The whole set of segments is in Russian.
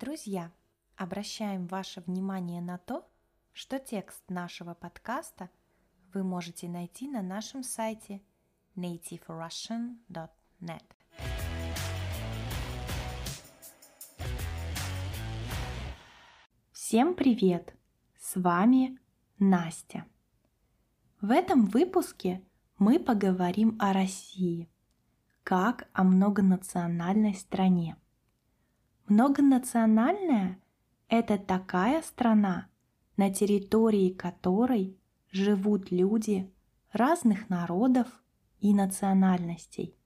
Друзья, обращаем ваше внимание на то, что текст нашего подкаста вы можете найти на нашем сайте nativerussian.net. Всем привет! С вами Настя. В этом выпуске мы поговорим о России, как о многонациональной стране – Многонациональная – это такая страна, на территории которой живут люди разных народов и национальностей.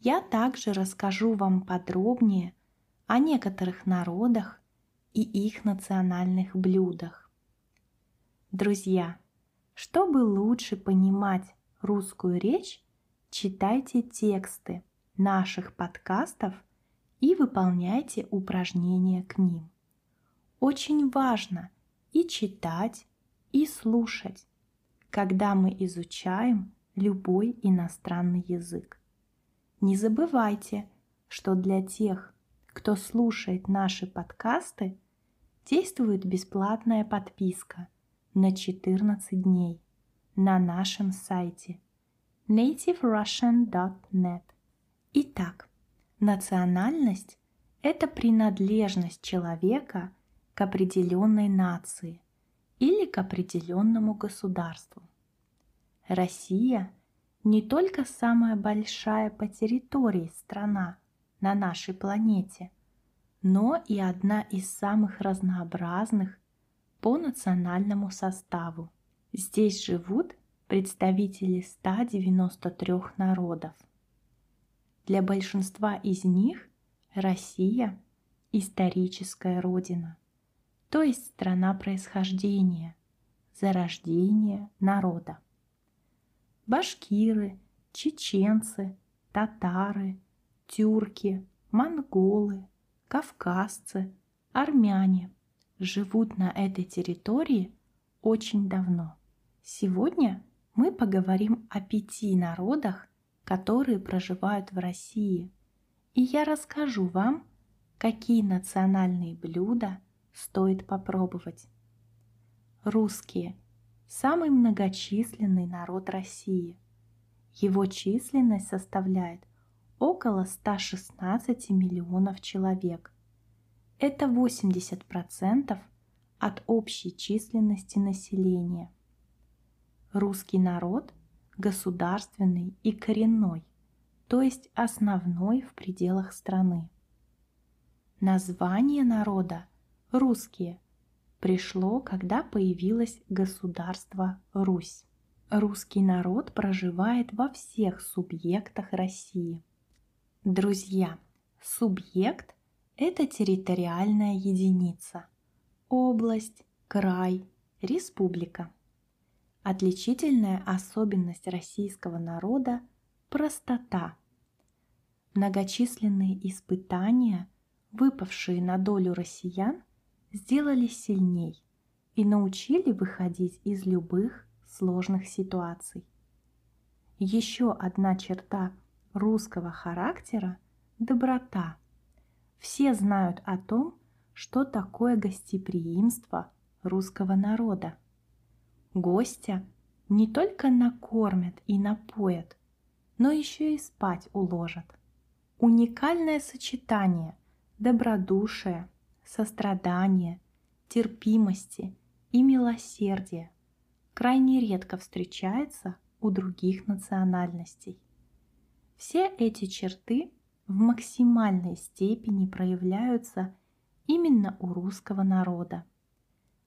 Я также расскажу вам подробнее о некоторых народах и их национальных блюдах. Друзья, чтобы лучше понимать русскую речь, читайте тексты наших подкастов – и выполняйте упражнения к ним. Очень важно и читать, и слушать, когда мы изучаем любой иностранный язык. Не забывайте, что для тех, кто слушает наши подкасты, действует бесплатная подписка на 14 дней на нашем сайте nativerussian.net. Итак, Национальность – это принадлежность человека к определенной нации или к определенному государству. Россия не только самая большая по территории страна на нашей планете, но и одна из самых разнообразных по национальному составу. Здесь живут представители 193 народов – для большинства из них Россия – историческая родина, то есть страна происхождения, зарождения народа. Башкиры, чеченцы, татары, тюрки, монголы, кавказцы, армяне живут на этой территории очень давно. Сегодня мы поговорим о пяти народах, которые проживают в России. И я расскажу вам, какие национальные блюда стоит попробовать. Русские – самый многочисленный народ России. Его численность составляет около 116 миллионов человек. Это 80% от общей численности населения. Русский народ – государственный и коренной, то есть основной в пределах страны. Название народа «русские» пришло, когда появилось государство Русь. Русский народ проживает во всех субъектах России. Друзья, субъект – это территориальная единица, область, край, республика – Отличительная особенность российского народа – простота. Многочисленные испытания, выпавшие на долю россиян, сделали сильней и научили выходить из любых сложных ситуаций. Еще одна черта русского характера – доброта. Все знают о том, что такое гостеприимство русского народа – Гостя не только накормят и напоят, но еще и спать уложат. Уникальное сочетание добродушия, сострадания, терпимости и милосердия крайне редко встречается у других национальностей. Все эти черты в максимальной степени проявляются именно у русского народа.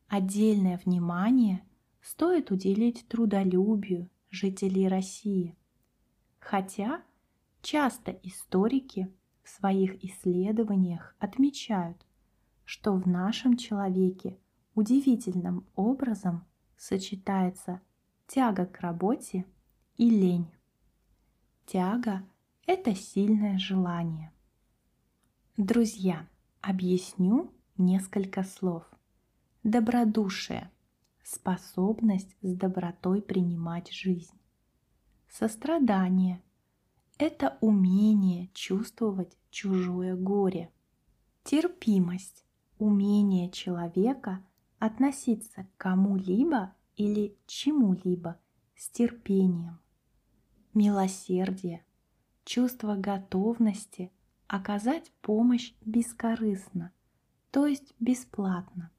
Отдельное внимание – стоит уделить трудолюбию жителей России. Хотя часто историки в своих исследованиях отмечают, что в нашем человеке удивительным образом сочетается тяга к работе и лень. Тяга – это сильное желание. Друзья, объясню несколько слов. Добродушие – способность с добротой принимать жизнь. Сострадание – это умение чувствовать чужое горе. Терпимость – умение человека относиться к кому-либо или чему-либо с терпением. Милосердие – чувство готовности оказать помощь бескорыстно, то есть бесплатно.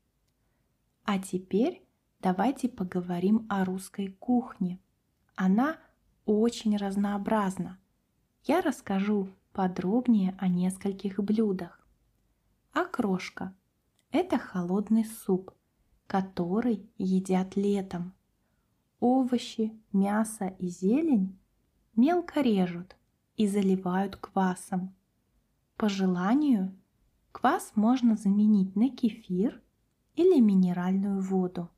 А теперь давайте поговорим о русской кухне. Она очень разнообразна. Я расскажу подробнее о нескольких блюдах. Окрошка – это холодный суп, который едят летом. Овощи, мясо и зелень мелко режут и заливают квасом. По желанию квас можно заменить на кефир или минеральную воду.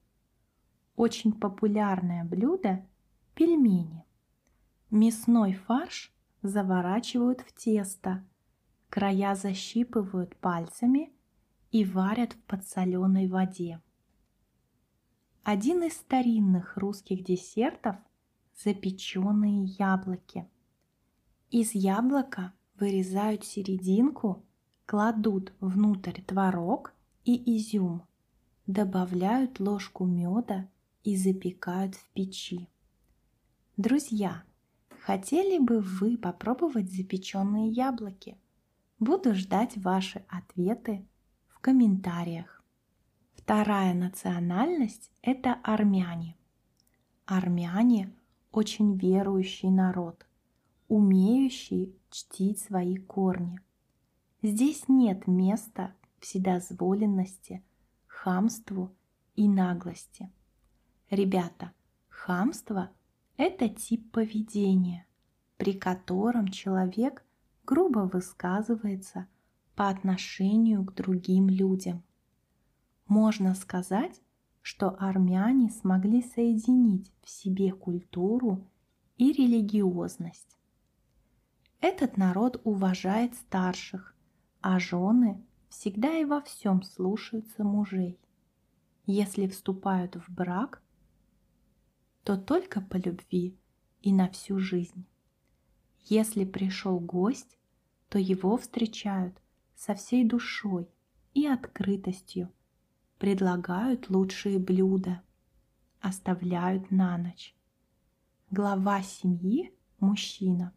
Очень популярное блюдо – пельмени. Мясной фарш заворачивают в тесто – Края защипывают пальцами и варят в подсоленой воде. Один из старинных русских десертов – запеченные яблоки. Из яблока вырезают серединку, кладут внутрь творог и изюм, добавляют ложку меда и запекают в печи. Друзья, хотели бы вы попробовать запеченные яблоки? Буду ждать ваши ответы в комментариях. Вторая национальность – это армяне. Армяне – очень верующий народ, умеющий чтить свои корни. Здесь нет места вседозволенности, хамству и наглости. Ребята, хамство – это тип поведения, при котором человек грубо высказывается по отношению к другим людям. Можно сказать, что армяне смогли соединить в себе культуру и религиозность. Этот народ уважает старших, а жены всегда и во всем слушаются мужей. Если вступают в брак, то только по любви и на всю жизнь. Если пришел гость, то его встречают со всей душой и открытостью, предлагают лучшие блюда, оставляют на ночь. Глава семьи – мужчина.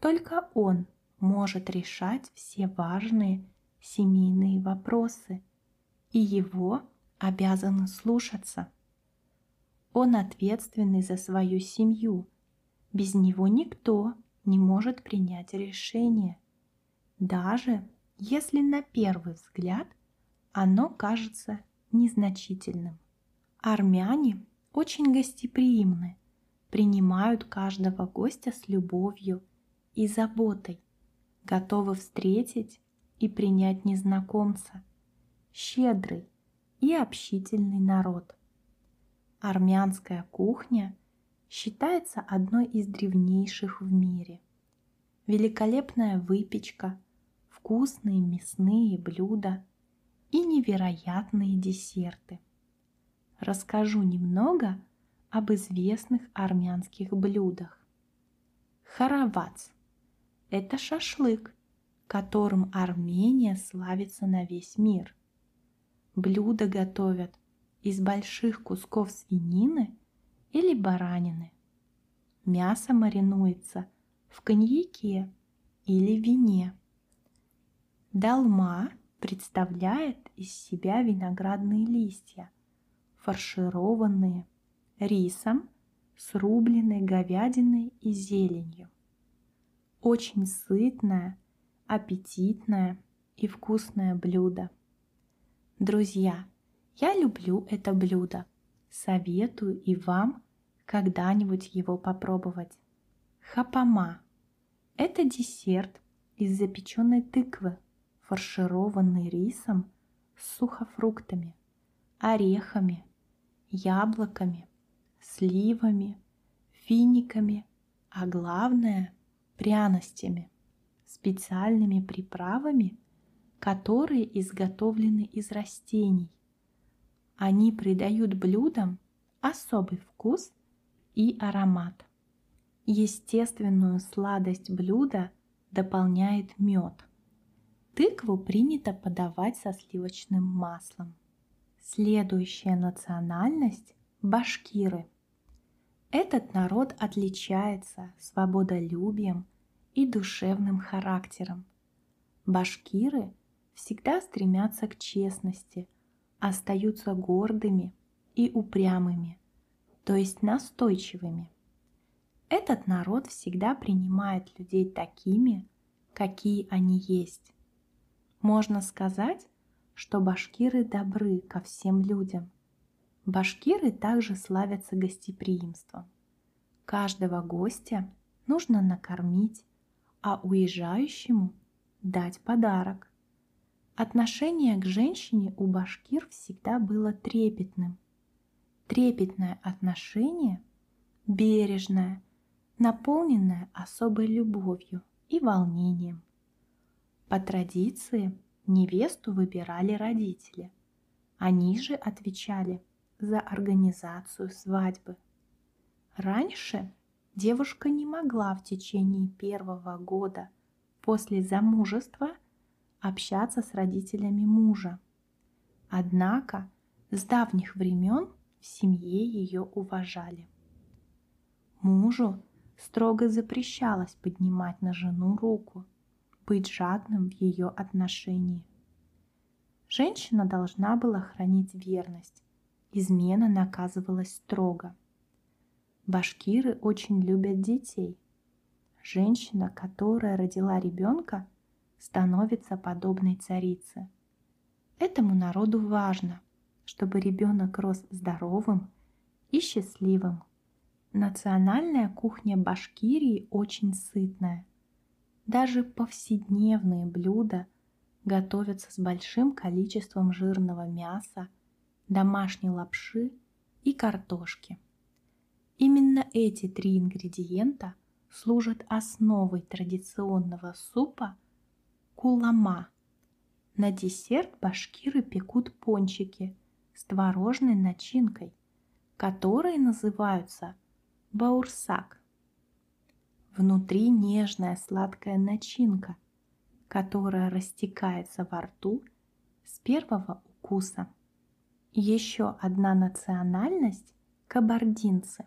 Только он может решать все важные семейные вопросы, и его обязаны слушаться. Он ответственный за свою семью. Без него никто не может принять решение, даже если на первый взгляд оно кажется незначительным. Армяне очень гостеприимны, принимают каждого гостя с любовью и заботой, готовы встретить и принять незнакомца, щедрый и общительный народ. Армянская кухня – считается одной из древнейших в мире. Великолепная выпечка, вкусные мясные блюда и невероятные десерты. Расскажу немного об известных армянских блюдах. Харавац – это шашлык, которым Армения славится на весь мир. Блюдо готовят из больших кусков свинины – или баранины. Мясо маринуется в коньяке или вине. Долма представляет из себя виноградные листья, фаршированные рисом, с рубленной говядиной и зеленью. Очень сытное, аппетитное и вкусное блюдо. Друзья, я люблю это блюдо. Советую и вам когда-нибудь его попробовать. Хапама – это десерт из запеченной тыквы, фаршированный рисом с сухофруктами, орехами, яблоками, сливами, финиками, а главное – пряностями, специальными приправами, которые изготовлены из растений. Они придают блюдам особый вкус и аромат. Естественную сладость блюда дополняет мед. Тыкву принято подавать со сливочным маслом. Следующая национальность – башкиры. Этот народ отличается свободолюбием и душевным характером. Башкиры всегда стремятся к честности, остаются гордыми и упрямыми, то есть настойчивыми. Этот народ всегда принимает людей такими, какие они есть. Можно сказать, что башкиры добры ко всем людям. Башкиры также славятся гостеприимством. Каждого гостя нужно накормить, а уезжающему дать подарок. Отношение к женщине у башкир всегда было трепетным. Трепетное отношение, бережное, наполненное особой любовью и волнением. По традиции невесту выбирали родители. Они же отвечали за организацию свадьбы. Раньше девушка не могла в течение первого года после замужества общаться с родителями мужа. Однако с давних времен в семье ее уважали. Мужу строго запрещалось поднимать на жену руку, быть жадным в ее отношении. Женщина должна была хранить верность, измена наказывалась строго. Башкиры очень любят детей. Женщина, которая родила ребенка, становится подобной царице. Этому народу важно, чтобы ребенок рос здоровым и счастливым. Национальная кухня Башкирии очень сытная. Даже повседневные блюда готовятся с большим количеством жирного мяса, домашней лапши и картошки. Именно эти три ингредиента служат основой традиционного супа кулама. На десерт башкиры пекут пончики с творожной начинкой, которые называются – баурсак. Внутри нежная сладкая начинка, которая растекается во рту с первого укуса. Еще одна национальность – кабардинцы.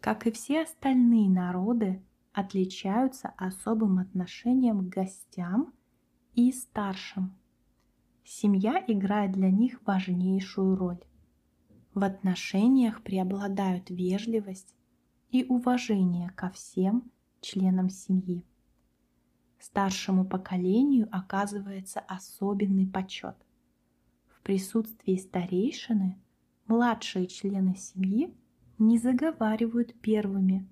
Как и все остальные народы, отличаются особым отношением к гостям и старшим. Семья играет для них важнейшую роль. В отношениях преобладают вежливость и уважение ко всем членам семьи. Старшему поколению оказывается особенный почет. В присутствии старейшины младшие члены семьи не заговаривают первыми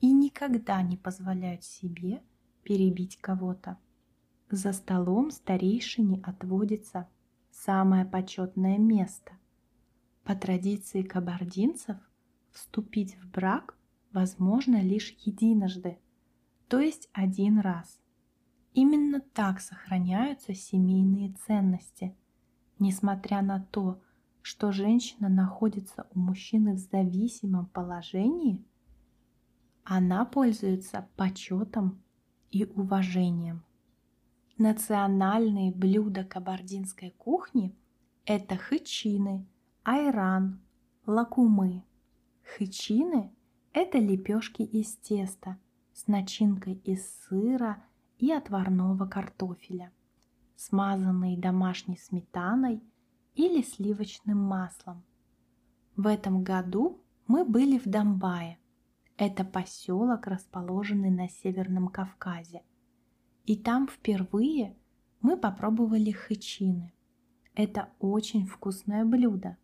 и никогда не позволяют себе перебить кого-то. За столом старейшине отводится самое почетное место. По традиции кабардинцев вступить в брак возможно лишь единожды, то есть один раз. Именно так сохраняются семейные ценности, несмотря на то, что женщина находится у мужчины в зависимом положении, она пользуется почетом и уважением. Национальные блюда кабардинской кухни – это хычины, айран, лакумы. Хычины – это лепешки из теста с начинкой из сыра и отварного картофеля, смазанные домашней сметаной или сливочным маслом. В этом году мы были в Домбае. Это поселок, расположенный на Северном Кавказе. И там впервые мы попробовали хычины. Это очень вкусное блюдо.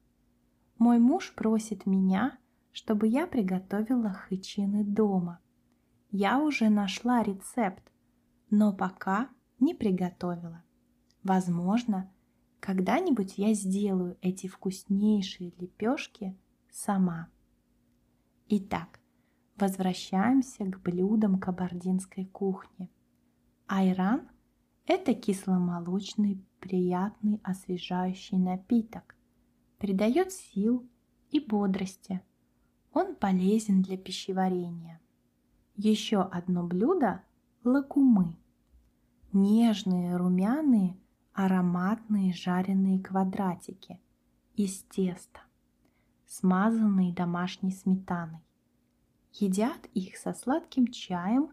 Мой муж просит меня, чтобы я приготовила хычины дома. Я уже нашла рецепт, но пока не приготовила. Возможно, когда-нибудь я сделаю эти вкуснейшие лепешки сама. Итак, возвращаемся к блюдам кабардинской кухни. Айран – это кисломолочный, приятный, освежающий напиток, придает сил и бодрости. Он полезен для пищеварения. Еще одно блюдо – лакумы. нежные, румяные, ароматные жареные квадратики из теста, смазанные домашней сметаной. Едят их со сладким чаем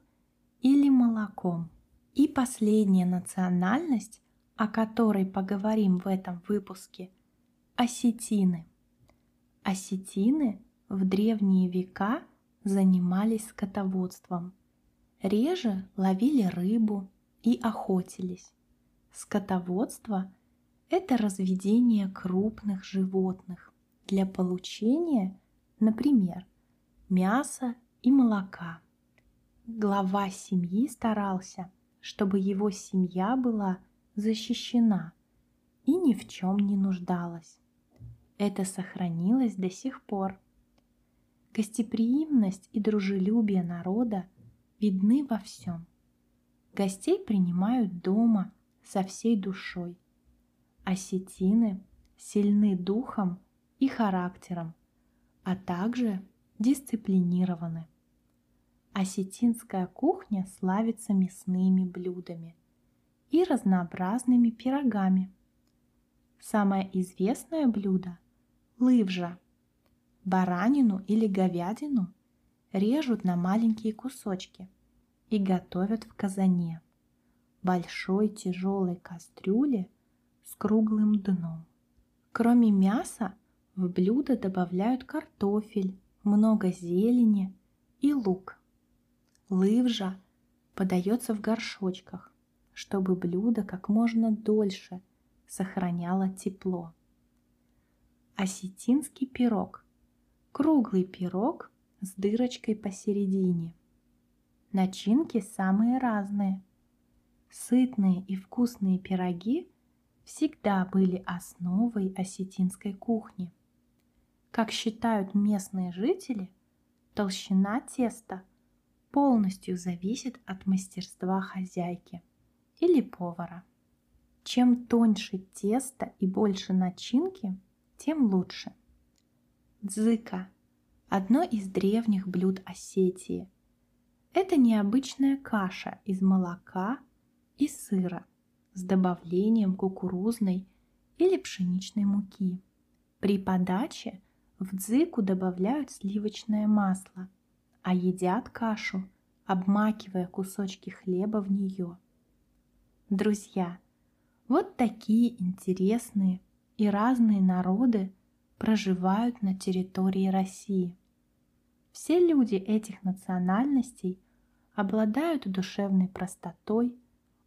или молоком. И последняя национальность, о которой поговорим в этом выпуске – осетины. Осетины в древние века занимались скотоводством. Реже ловили рыбу и охотились. Скотоводство – это разведение крупных животных для получения, например, мяса и молока. Глава семьи старался, чтобы его семья была защищена и ни в чем не нуждалась. Это сохранилось до сих пор. Гостеприимность и дружелюбие народа видны во всем. Гостей принимают дома со всей душой. Осетины сильны духом и характером, а также дисциплинированы. Осетинская кухня славится мясными блюдами и разнообразными пирогами. Самое известное блюдо – лывжа. Баранину или говядину режут на маленькие кусочки и готовят в казане, большой тяжелой кастрюле с круглым дном. Кроме мяса в блюдо добавляют картофель, много зелени и лук. Лывжа подается в горшочках, чтобы блюдо как можно дольше сохраняло тепло. Осетинский пирог – круглый пирог с дырочкой посередине. Начинки самые разные. Сытные и вкусные пироги всегда были основой осетинской кухни – как считают местные жители, толщина теста полностью зависит от мастерства хозяйки или повара. Чем тоньше тесто и больше начинки, тем лучше. Дзыка – одно из древних блюд Осетии. Это необычная каша из молока и сыра с добавлением кукурузной или пшеничной муки. При подаче – в дзыку добавляют сливочное масло, а едят кашу, обмакивая кусочки хлеба в нее. Друзья, вот такие интересные и разные народы проживают на территории России. Все люди этих национальностей обладают душевной простотой,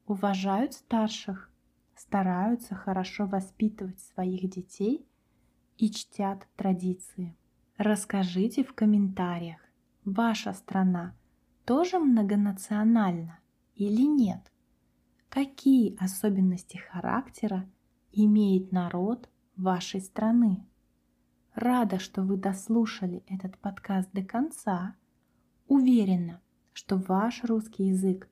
уважают старших, стараются хорошо воспитывать своих детей – и чтят традиции. Расскажите в комментариях, ваша страна тоже многонациональна или нет? Какие особенности характера имеет народ вашей страны? Рада, что вы дослушали этот подкаст до конца. Уверена, что ваш русский язык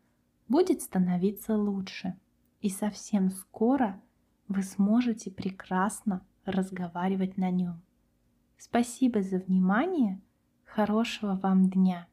будет становиться лучше, и совсем скоро вы сможете прекрасно разговаривать на нем. Спасибо за внимание. Хорошего вам дня!